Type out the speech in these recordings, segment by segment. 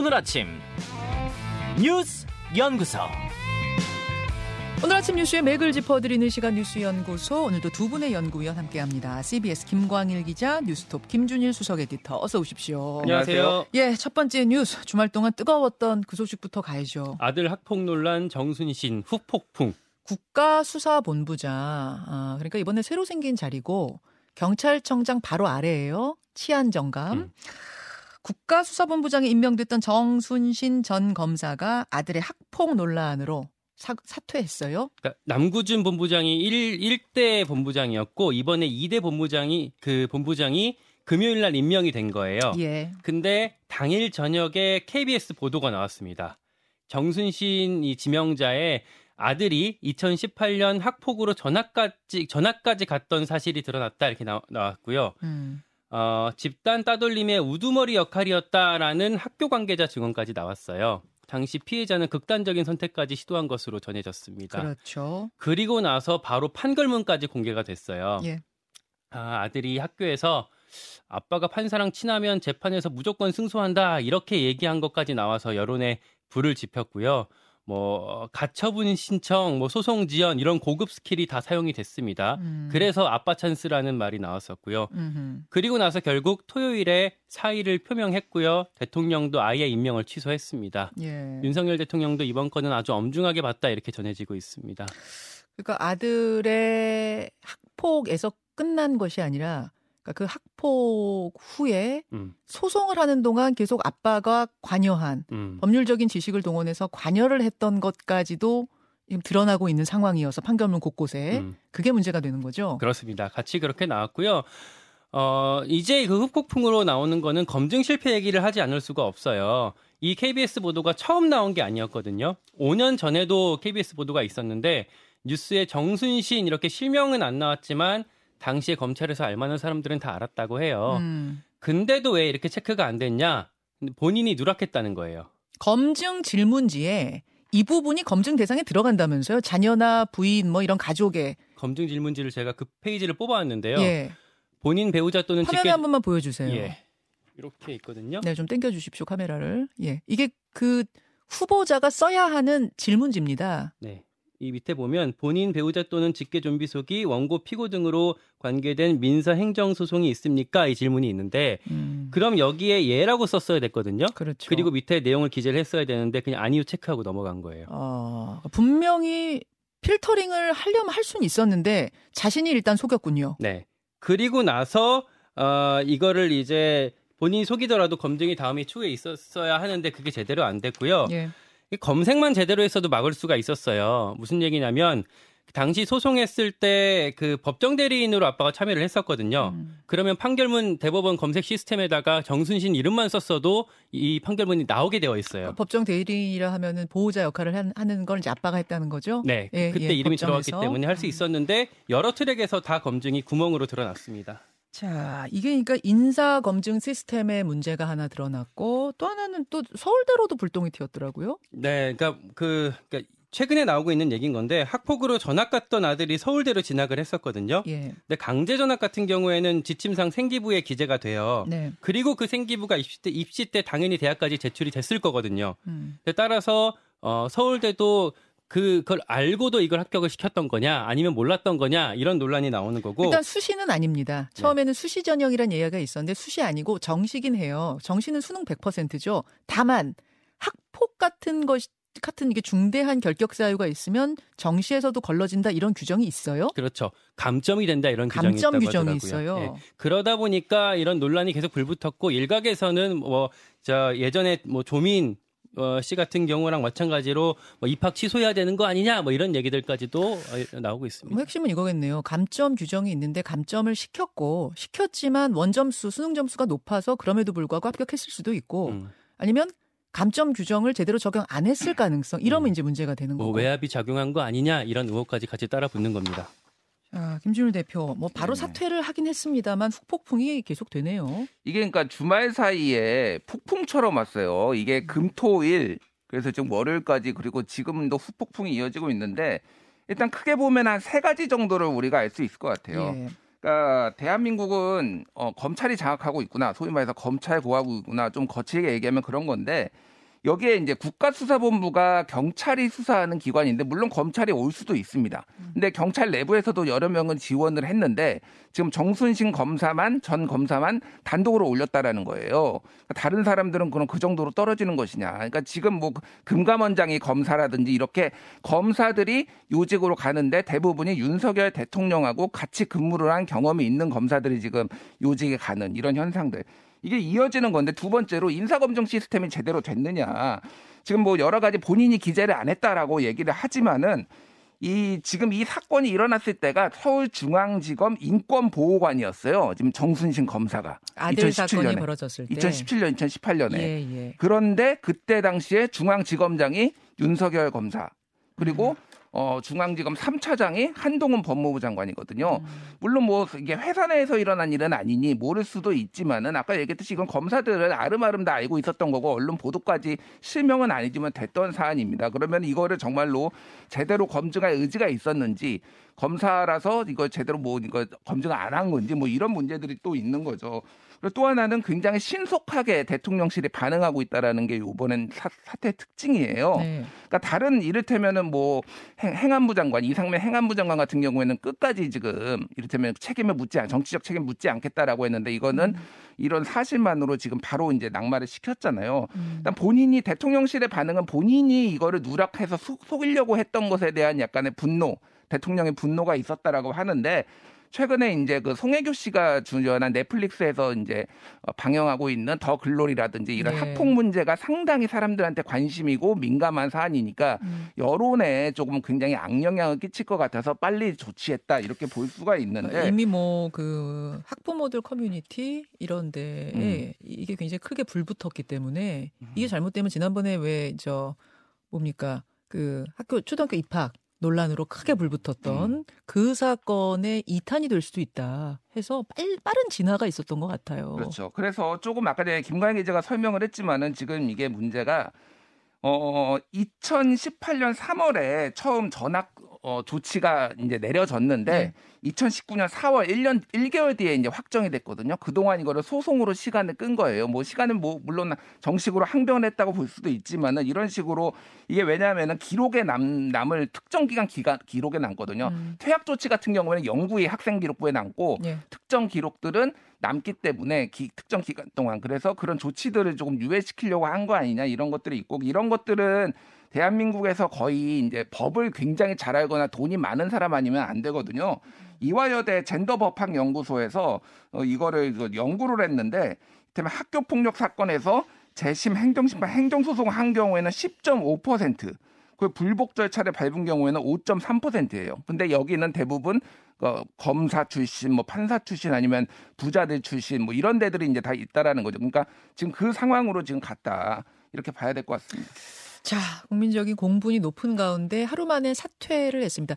오늘 아침 뉴스 연구소. 오늘 아침 뉴스의 맥을 짚어드리는 시간 뉴스 연구소 오늘도 두 분의 연구위원 함께합니다. CBS 김광일 기자, 뉴스톱 김준일 수석 에디터 어서 오십시오. 안녕하세요. 예, 첫 번째 뉴스 주말 동안 뜨거웠던 그 소식부터 가야죠. 아들 학폭 논란 정순신 후폭풍. 국가수사본부장 아, 그러니까 이번에 새로 생긴 자리고 경찰청장 바로 아래에요. 치안정감. 음. 국가수사본부장에 임명됐던 정순신 전 검사가 아들의 학폭 논란으로 사, 사퇴했어요. 그러니까 남구준 본부장이 1, 1대 본부장이었고 이번에 2대 본부장이 그 본부장이 금요일 날 임명이 된 거예요. 예. 근데 당일 저녁에 KBS 보도가 나왔습니다. 정순신 이 지명자의 아들이 2018년 학폭으로 전학까지 전학까지 갔던 사실이 드러났다 이렇게 나, 왔고요 음. 어, 집단 따돌림의 우두머리 역할이었다라는 학교 관계자 증언까지 나왔어요. 당시 피해자는 극단적인 선택까지 시도한 것으로 전해졌습니다. 그렇죠. 그리고 나서 바로 판결문까지 공개가 됐어요. 예. 아, 아들이 학교에서 아빠가 판사랑 친하면 재판에서 무조건 승소한다 이렇게 얘기한 것까지 나와서 여론에 불을 지폈고요. 뭐 가처분 신청, 뭐 소송 지연 이런 고급 skill이 다 사용이 됐습니다. 음. 그래서 아빠 찬스라는 말이 나왔었고요. 음흠. 그리고 나서 결국 토요일에 사의를 표명했고요. 대통령도 아예 임명을 취소했습니다. 예. 윤석열 대통령도 이번 건은 아주 엄중하게 봤다 이렇게 전해지고 있습니다. 그러니까 아들의 학폭에서 끝난 것이 아니라 그러니까 그 학폭 후에 음. 소송을 하는 동안 계속 아빠가 관여한 음. 법률적인 지식을 동원해서 관여를 했던 것까지도 지금 드러나고 있는 상황이어서 판결문 곳곳에 음. 그게 문제가 되는 거죠. 그렇습니다. 같이 그렇게 나왔고요. 어, 이제 그 흑폭풍으로 나오는 거는 검증 실패 얘기를 하지 않을 수가 없어요. 이 KBS 보도가 처음 나온 게 아니었거든요. 5년 전에도 KBS 보도가 있었는데 뉴스에 정순신 이렇게 실명은 안 나왔지만 당시에 검찰에서 알만한 사람들은 다 알았다고 해요. 음. 근데도 왜 이렇게 체크가 안 됐냐? 본인이 누락했다는 거예요. 검증 질문지에 이 부분이 검증 대상에 들어간다면서요? 자녀나 부인 뭐 이런 가족의 검증 질문지를 제가 그 페이지를 뽑아왔는데요. 예. 본인 배우자 또는 화면에 직계... 한 번만 보여주세요. 예. 이렇게 있거든요. 네, 좀 당겨 주십시오 카메라를. 예, 이게 그 후보자가 써야 하는 질문지입니다. 네. 이 밑에 보면 본인 배우자 또는 직계 좀비 속이 원고 피고 등으로 관계된 민사 행정 소송이 있습니까? 이 질문이 있는데 음. 그럼 여기에 예라고 썼어야 됐거든요. 그렇죠. 그리고 밑에 내용을 기재를 했어야 되는데 그냥 아니요 체크하고 넘어간 거예요. 어, 분명히 필터링을 하려면 할 수는 있었는데 자신이 일단 속였군요. 네. 그리고 나서 어, 이거를 이제 본인이 속이더라도 검증이 다음에 추후에 있었어야 하는데 그게 제대로 안 됐고요. 예. 검색만 제대로 했어도 막을 수가 있었어요. 무슨 얘기냐면 당시 소송했을 때 그 법정 대리인으로 아빠가 참여를 했었거든요. 음. 그러면 판결문 대법원 검색 시스템에다가 정순신 이름만 썼어도 이 판결문이 나오게 되어 있어요. 그 법정 대리인이라 하면은 보호자 역할을 한, 하는 걸 이제 아빠가 했다는 거죠? 네. 예, 그때 예, 이름이 법정에서. 들어갔기 때문에 할 수 있었는데 여러 트랙에서 다 검증이 구멍으로 드러났습니다. 자, 이게 그러니까 인사 검증 시스템에 문제가 하나 드러났고 또 하나는 또 서울대로도 불똥이 튀었더라고요. 네, 그러니까 그 그러니까 최근에 나오고 있는 얘기인 건데 학폭으로 전학 갔던 아들이 서울대로 진학을 했었거든요. 예. 근데 강제 전학 같은 경우에는 지침상 생기부에 기재가 돼요. 네. 그리고 그 생기부가 입시 때 입시 때 당연히 대학까지 제출이 됐을 거거든요. 음. 따라서 어 서울대도 그, 그걸 알고도 이걸 합격을 시켰던 거냐, 아니면 몰랐던 거냐, 이런 논란이 나오는 거고. 일단 수시는 아닙니다. 처음에는 네. 수시 전형이라는 얘기가 있었는데 수시 아니고 정시긴 해요. 정시는 수능 100%죠. 다만 학폭 같은 것 같은 이게 중대한 결격 사유가 있으면 정시에서도 걸러진다 이런 규정이 있어요? 그렇죠. 감점이 된다 이런 규정이 감점 있다고 규정이. 있어요. 네. 그러다 보니까 이런 논란이 계속 불붙었고 일각에서는 뭐 저 예전에 뭐 조민 어, 씨 같은 경우랑 마찬가지로 뭐 입학 취소해야 되는 거 아니냐 뭐 이런 얘기들까지도 어, 나오고 있습니다. 뭐 핵심은 이거겠네요. 감점 규정이 있는데 감점을 시켰고 시켰지만 원점수 수능 점수가 높아서 그럼에도 불구하고 합격했을 수도 있고 음. 아니면 감점 규정을 제대로 적용 안 했을 가능성 이러면 음. 이제 문제가 되는 뭐 거고. 외압이 작용한 거 아니냐 이런 의혹까지 같이 따라 붙는 겁니다. 아, 김준일 대표, 뭐 바로 네 사퇴를 하긴 했습니다만 후폭풍이 계속되네요. 이게 그러니까 주말 사이에 폭풍처럼 왔어요. 이게 금토일 그래서 지금 월요일까지 그리고 지금도 후폭풍이 이어지고 있는데 일단 크게 보면 한 세 가지 정도를 우리가 알 수 있을 것 같아요. 예. 그러니까 대한민국은 어, 검찰이 장악하고 있구나. 소위 말해서 검찰 고하고 있구나. 좀 거칠게 얘기하면 그런 건데 여기에 이제 국가수사본부가 경찰이 수사하는 기관인데 물론 검찰이 올 수도 있습니다. 근데 경찰 내부에서도 여러 명은 지원을 했는데 지금 정순신 검사만 전 검사만 단독으로 올렸다라는 거예요. 그러니까 다른 사람들은 그럼 그 정도로 떨어지는 것이냐. 그러니까 지금 뭐 금감원장이 검사라든지 이렇게 검사들이 요직으로 가는데 대부분이 윤석열 대통령하고 같이 근무를 한 경험이 있는 검사들이 지금 요직에 가는 이런 현상들. 이게 이어지는 건데 두 번째로 인사검증 시스템이 제대로 됐느냐. 지금 뭐 여러 가지 본인이 기재를 안 했다라고 얘기를 하지만은 이 지금 이 사건이 일어났을 때가 서울중앙지검 인권보호관이었어요. 지금 정순신 검사가 아들 2017년에. 사건이 벌어졌을 때 2017년, 2018년에 예, 예. 그런데 그때 당시에 중앙지검장이 윤석열 검사 그리고 음. 어, 중앙지검 3차장이 한동훈 법무부 장관이거든요. 음. 물론 뭐 이게 회사 내에서 일어난 일은 아니니 모를 수도 있지만은 아까 얘기했듯이 이건 검사들은 아름아름 다 알고 있었던 거고 언론 보도까지 실명은 아니지만 됐던 사안입니다. 그러면 이거를 정말로 제대로 검증할 의지가 있었는지 검사라서 이거 제대로 뭐 이거 검증 안 한 건지 뭐 이런 문제들이 또 있는 거죠. 그리고 또 하나는 굉장히 신속하게 대통령실이 반응하고 있다라는 게 이번엔 사, 사태 특징이에요. 네. 그러니까 다른 이를테면은 뭐 행, 안부 장관 이상민 행안부 장관 같은 경우에는 끝까지 지금 이를테면 책임을 묻지 않 정치적 책임 묻지 않겠다라고 했는데 이거는 음. 이런 사실만으로 지금 바로 이제 낙마를 시켰잖아요. 음. 일단 본인이 대통령실의 반응은 본인이 이거를 누락해서 속이려고 했던 것에 대한 약간의 분노 대통령의 분노가 있었다라고 하는데 최근에 이제 그 송혜교 씨가 주연한 넷플릭스에서 이제 어, 방영하고 있는 더 글로리라든지 이런 네. 학폭 문제가 상당히 사람들한테 관심이고 민감한 사안이니까 음. 여론에 조금 굉장히 악영향을 끼칠 것 같아서 빨리 조치했다 이렇게 볼 수가 있는데 이미 뭐 그 학부모들 커뮤니티 이런 데에 음. 이게 굉장히 크게 불붙었기 때문에 이게 음. 잘못되면 지난번에 왜 저 뭡니까 그 학교 초등학교 입학 논란으로 크게 불붙었던 음. 그 사건의 이탄이 될 수도 있다 해서 빨, 빠른 진화가 있었던 것 같아요. 그렇죠. 그래서 조금 아까 전에 김광현 기자가 설명을 했지만은 지금 이게 문제가 어 2018년 3월에 처음 전학 어, 조치가 이제 내려졌는데 네. 2019년 4월 1년 1개월 뒤에 이제 확정이 됐거든요. 그동안 이거를 소송으로 시간을 끈 거예요. 뭐 시간은 뭐 물론 정식으로 항변을 했다고 볼 수도 있지만은 이런 식으로 이게 왜냐하면은 기록에 남 남을 특정 기간 기간 기록에 남거든요. 음. 퇴학 조치 같은 경우에는 영구히 학생 기록부에 남고 네. 특정 기록들은 남기 때문에 기, 특정 기간 동안 그래서 그런 조치들을 조금 유예시키려고 한 거 아니냐 이런 것들이 있고 이런 것들은 대한민국에서 거의 이제 법을 굉장히 잘 알거나 돈이 많은 사람 아니면 안 되거든요. 이화여대 젠더법학 연구소에서 어, 이거를 연구를 했는데 때문에 학교 폭력 사건에서 재심 행정심판 행정소송 한 경우에는 10.5%, 그 불복 절차를 밟은 경우에는 5.3%예요. 근데 여기는 대부분 어, 검사 출신, 뭐 판사 출신 아니면 부자들 출신 뭐 이런 데들이 이제 다 있다라는 거죠. 그러니까 지금 그 상황으로 지금 갔다 이렇게 봐야 될 것 같습니다. 자, 국민적인 공분이 높은 가운데 하루 만에 사퇴를 했습니다.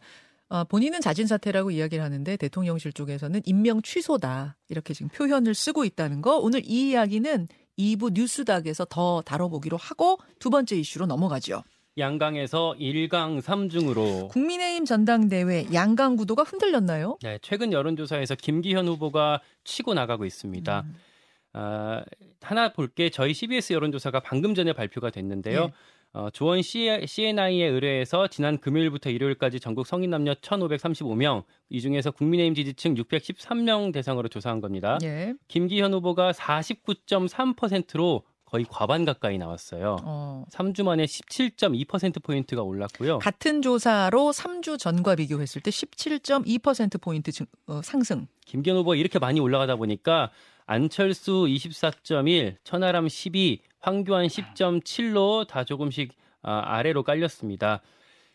어, 본인은 자진 사퇴라고 이야기를 하는데 대통령실 쪽에서는 임명 취소다 이렇게 지금 표현을 쓰고 있다는 거 오늘 이 이야기는 2부 뉴스닥에서 더 다뤄보기로 하고 두 번째 이슈로 넘어가죠. 양강에서 1강 3중으로 국민의힘 전당대회 양강 구도가 흔들렸나요? 네, 최근 여론조사에서 김기현 후보가 치고 나가고 있습니다. 음. 아, 하나 볼 게 저희 CBS 여론조사가 방금 전에 발표가 됐는데요. 네. 어, 조원 CNI에 의뢰해서 지난 금요일부터 일요일까지 전국 성인 남녀 1,535명, 이 중에서 국민의힘 지지층 613명 대상으로 조사한 겁니다. 예. 김기현 후보가 49.3%로 거의 과반 가까이 나왔어요. 어. 3주 만에 17.2%포인트가 올랐고요. 같은 조사로 3주 전과 비교했을 때 17.2%포인트 어, 상승. 김기현 후보가 이렇게 많이 올라가다 보니까 안철수 24.1, 천하람 12, 황교안 10.7로 다 조금씩 아, 아래로 깔렸습니다.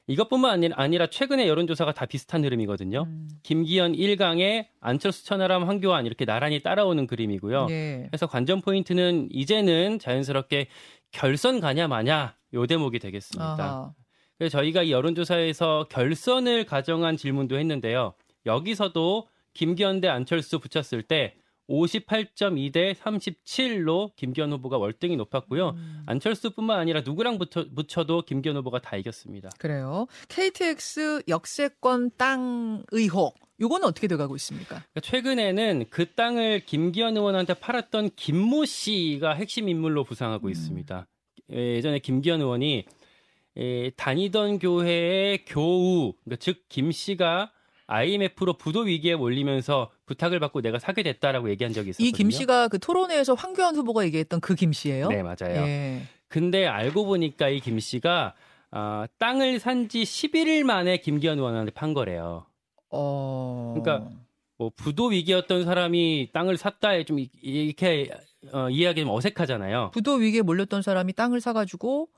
이것뿐만 아니라 최근에 여론조사가 다 비슷한 흐름이거든요. 음. 김기현 1강에 안철수 천하람 황교안 이렇게 나란히 따라오는 그림이고요. 네. 그래서 관전 포인트는 이제는 자연스럽게 결선 가냐 마냐 요 대목이 되겠습니다. 아하. 그래서 저희가 이 여론조사에서 결선을 가정한 질문도 했는데요. 여기서도 김기현 대 안철수 붙였을 때 58.2 대 37로 김기현 후보가 월등히 높았고요. 음. 안철수뿐만 아니라 누구랑 붙여, 붙여도 김기현 후보가 다 이겼습니다. 그래요. KTX 역세권 땅 의혹 요거는 어떻게 돼가고 있습니까? 그러니까 최근에는 그 땅을 김기현 의원한테 팔았던 김모 씨가 핵심 인물로 부상하고 음. 있습니다. 예전에 김기현 의원이 다니던 교회의 교우, 그러니까 즉김 씨가 IMF로 부도 위기에 몰리면서 부탁을 받고 내가 사게 됐다라고 얘기한 적이 있었거든요. 이김 씨가 그 토론회에서 황교안 후보가 얘기했던 그 김 씨예요? 네, 맞아요. 예. 근데 알고 보니까 이 김 씨가 어, 땅을 산 지 11일 만에 김기현 의원한테 판 거래요. 어... 그러니까 뭐 부도 위기였던 사람이 땅을 샀다에 좀 이렇게 어, 이해하기 좀 어색하잖아요. 부도 위기에 몰렸던 사람이 땅을 사가지고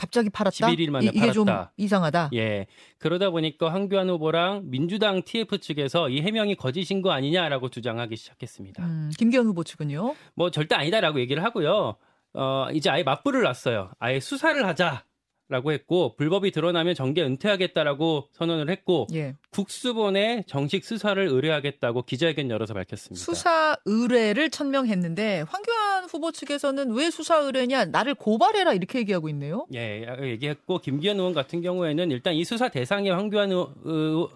갑자기 팔았다. 11일 만에 이, 이게 좀 이상하다. 예. 그러다 보니까 황교안 후보랑 민주당 TF 측에서 이 해명이 거짓인 거 아니냐라고 주장하기 시작했습니다. 음, 김기현 후보 측은요? 뭐 절대 아니다라고 얘기를 하고요. 어, 이제 아예 맞불을 놨어요. 아예 수사를 하자. 라고 했고 불법이 드러나면 정계 은퇴하겠다라고 선언을 했고 예. 국수본에 정식 수사를 의뢰하겠다고 기자회견 열어서 밝혔습니다. 수사 의뢰를 천명했는데 황교안 후보 측에서는 왜 수사 의뢰냐 나를 고발해라 이렇게 얘기하고 있네요. 예, 얘기했고 김기현 의원 같은 경우에는 일단 이 수사 대상에 황교안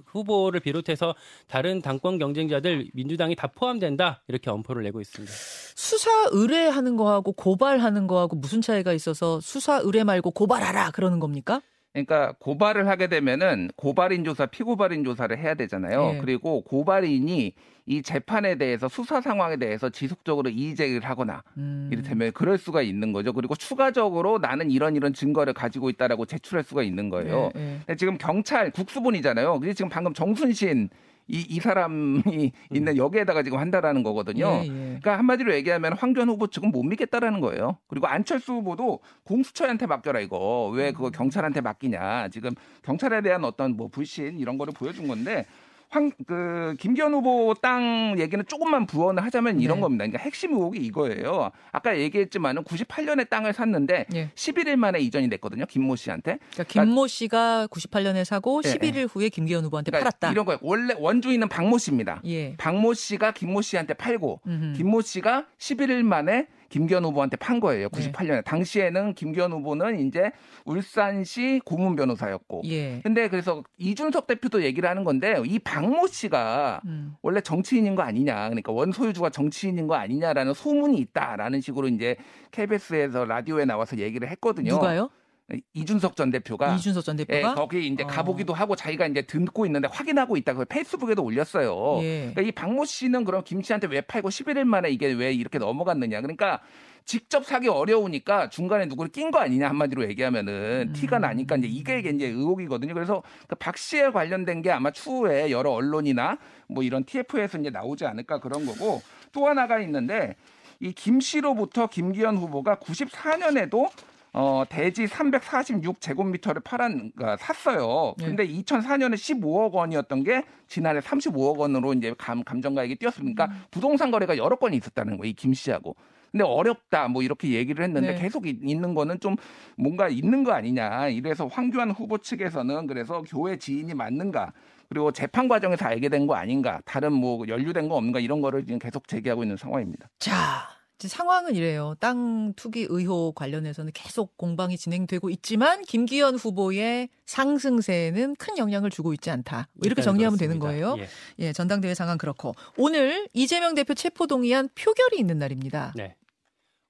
후보를 비롯해서 다른 당권 경쟁자들 민주당이 다 포함된다 이렇게 엄포를 내고 있습니다. 수사 의뢰하는 거하고 고발하는 거하고 무슨 차이가 있어서 수사 의뢰 말고 고발하라 그러는 겁니까? 그러니까 고발을 하게 되면은 고발인 조사, 피고발인 조사를 해야 되잖아요. 네. 그리고 고발인이 이 재판에 대해서 수사 상황에 대해서 지속적으로 이의 제기를 하거나 음. 이를테면 그럴 수가 있는 거죠. 그리고 추가적으로 나는 이런 이런 증거를 가지고 있다라고 제출할 수가 있는 거예요. 네, 네. 지금 경찰 국수본이잖아요. 근데 지금 방금 정순신 이, 이 사람이 음. 있는 여기에다가 지금 한다라는 거거든요. 예, 예. 그러니까 한마디로 얘기하면 황교안 후보 측은 못 믿겠다라는 거예요. 그리고 안철수 후보도 공수처한테 맡겨라 이거 왜 그거 음. 경찰한테 맡기냐. 지금 경찰에 대한 어떤 뭐 불신 이런 거를 보여준 건데 황, 그, 김기현 후보 땅 얘기는 조금만 부언을 하자면 이런 네. 겁니다. 그러니까 핵심 의혹이 이거예요. 아까 얘기했지만은 98년에 땅을 샀는데 네. 11일 만에 이전이 됐거든요. 김모 씨한테. 그러니까 김모 씨가 98년에 사고 네. 11일 후에 김기현 후보한테 그러니까 팔았다. 이런 거예요. 원래 원주인은 박모 씨입니다. 예. 박모 씨가 김모 씨한테 팔고 음흠. 김모 씨가 11일 만에 김기현 후보한테 판 거예요. 98년에. 네. 당시에는 김기현 후보는 이제 울산시 고문 변호사였고. 예. 근데 그래서 이준석 대표도 얘기를 하는 건데 이 박모 씨가 음. 원래 정치인인 거 아니냐. 그러니까 원소유주가 정치인인 거 아니냐라는 소문이 있다라는 식으로 이제 KBS에서 라디오에 나와서 얘기를 했거든요. 누가요? 이준석 전 대표가 이준석 전 대표가 예, 거기 이제 어. 가보기도 하고 자기가 이제 듣고 있는데 확인하고 있다. 그 페이스북에도 올렸어요. 예. 그러니까 이 박모 씨는 그럼 김 씨한테 왜 팔고 11일 만에 이게 왜 이렇게 넘어갔느냐. 그러니까 직접 사기 어려우니까 중간에 누구를 낀 거 아니냐 한마디로 얘기하면은 음. 티가 나니까 이제 이게 이제 의혹이거든요. 그래서 그 박 씨에 관련된 게 아마 추후에 여러 언론이나 뭐 이런 TF에서 이제 나오지 않을까 그런 거고 또 하나가 있는데 이 김 씨로부터 김기현 후보가 94년에도 어, 대지 346제곱미터를 팔았, 그 샀어요. 네. 근데 네. 2004년에 15억 원이었던 게 지난해 35억 원으로 이제 감, 감정가액이 뛰었으니까 음. 부동산 거래가 여러 건이 있었다는 거예요. 이 김 씨하고. 근데 어렵다 뭐 이렇게 얘기를 했는데 네. 계속 있는 거는 좀 뭔가 있는 거 아니냐. 이래서 황교안 후보 측에서는 그래서 교회 지인이 맞는가 그리고 재판 과정에서 알게 된 거 아닌가 다른 뭐 연루된 거 없는가 이런 거를 지금 계속 제기하고 있는 상황입니다. 자 상황은 이래요. 땅 투기 의혹 관련해서는 계속 공방이 진행되고 있지만 김기현 후보의 상승세에는 큰 영향을 주고 있지 않다. 이렇게 정리하면 그렇습니다. 되는 거예요. 예. 예, 전당대회 상황 그렇고 오늘 이재명 대표 체포 동의안 표결이 있는 날입니다. 네.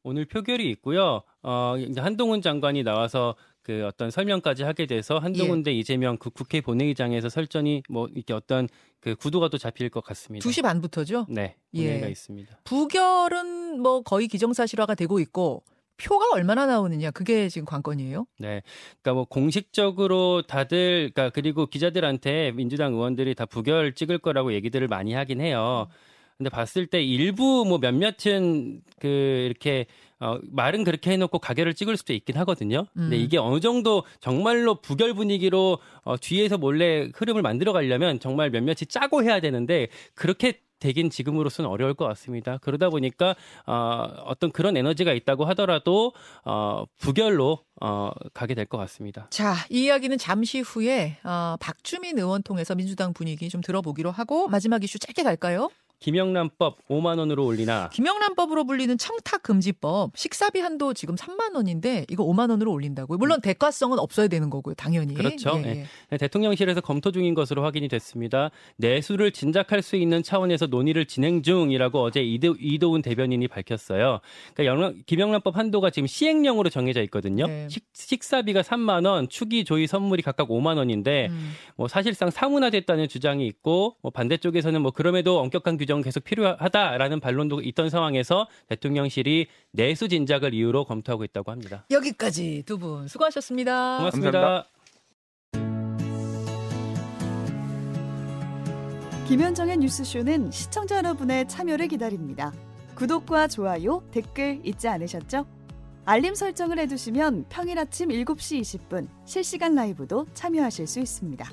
오늘 표결이 있고요. 어, 이제 한동훈 장관이 나와서 그 어떤 설명까지 하게 돼서 한동훈 예. 대 이재명 그 국회 본회의장에서 설전이 뭐 이렇게 어떤 그 구도가 또 잡힐 것 같습니다. 2시 반부터죠? 네. 본회의가 예. 있습니다. 부결은 뭐 거의 기정사실화가 되고 있고 표가 얼마나 나오느냐 그게 지금 관건이에요. 네, 그러니까 뭐 공식적으로 다들 그러니까 그리고 기자들한테 민주당 의원들이 다 부결 찍을 거라고 얘기들을 많이 하긴 해요. 근데 봤을 때 일부 뭐 몇몇은 그 이렇게 어, 말은 그렇게 해놓고 가게를 찍을 수도 있긴 하거든요. 근데 음. 이게 어느 정도 정말로 부결 분위기로 어, 뒤에서 몰래 흐름을 만들어 가려면 정말 몇몇이 짜고 해야 되는데 그렇게 되긴 지금으로서는 어려울 것 같습니다. 그러다 보니까 어, 어떤 그런 에너지가 있다고 하더라도 어, 부결로 어, 가게 될 것 같습니다. 자, 이 이야기는 잠시 후에 어, 박주민 의원 통해서 민주당 분위기 좀 들어보기로 하고 마지막 이슈 짧게 갈까요? 김영란법 5만 원으로 올리나 김영란법으로 불리는 청탁 금지법 식사비 한도 지금 3만 원인데 이거 5만 원으로 올린다고요. 물론 대가성은 없어야 되는 거고요. 당연히. 그렇죠. 예, 예. 네, 대통령실에서 검토 중인 것으로 확인이 됐습니다. 내수를 진작할 수 있는 차원에서 논의를 진행 중이라고 어제 이도, 이도훈 대변인이 밝혔어요. 그러니까 김영란법 한도가 지금 시행령으로 정해져 있거든요. 네. 식, 사비가 3만 원, 축의 조의 선물이 각각 5만 원인데 음. 뭐 사실상 사문화됐다는 주장이 있고 뭐 반대쪽에서는 뭐 그럼에도 엄격한 규정 계속 필요하다라는 반론도 있던 상황에서 대통령실이 내수 진작을 이유로 검토하고 있다고 합니다. 여기까지 두 분 수고하셨습니다. 고맙습니다. 김현정의 뉴스쇼는 시청자 여러분의 참여를 기다립니다. 구독과 좋아요, 댓글 잊지 않으셨죠? 알림 설정을 해두시면 평일 아침 7시 20분 실시간 라이브도 참여하실 수 있습니다.